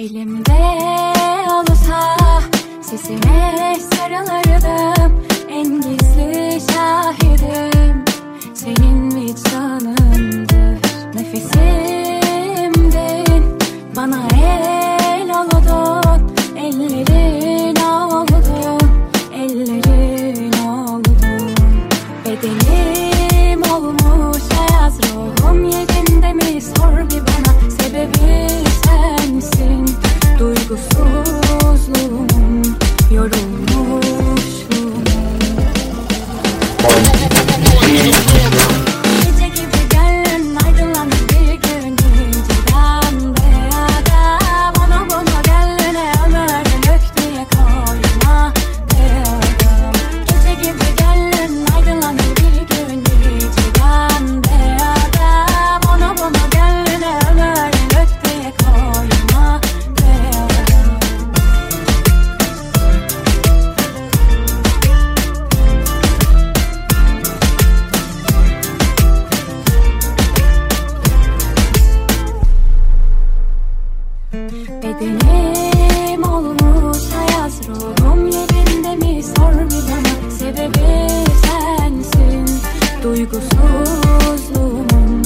Elimde olsa sesime sarılırdım. En gizli duygusuzluğum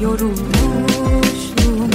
yorulmuşluğum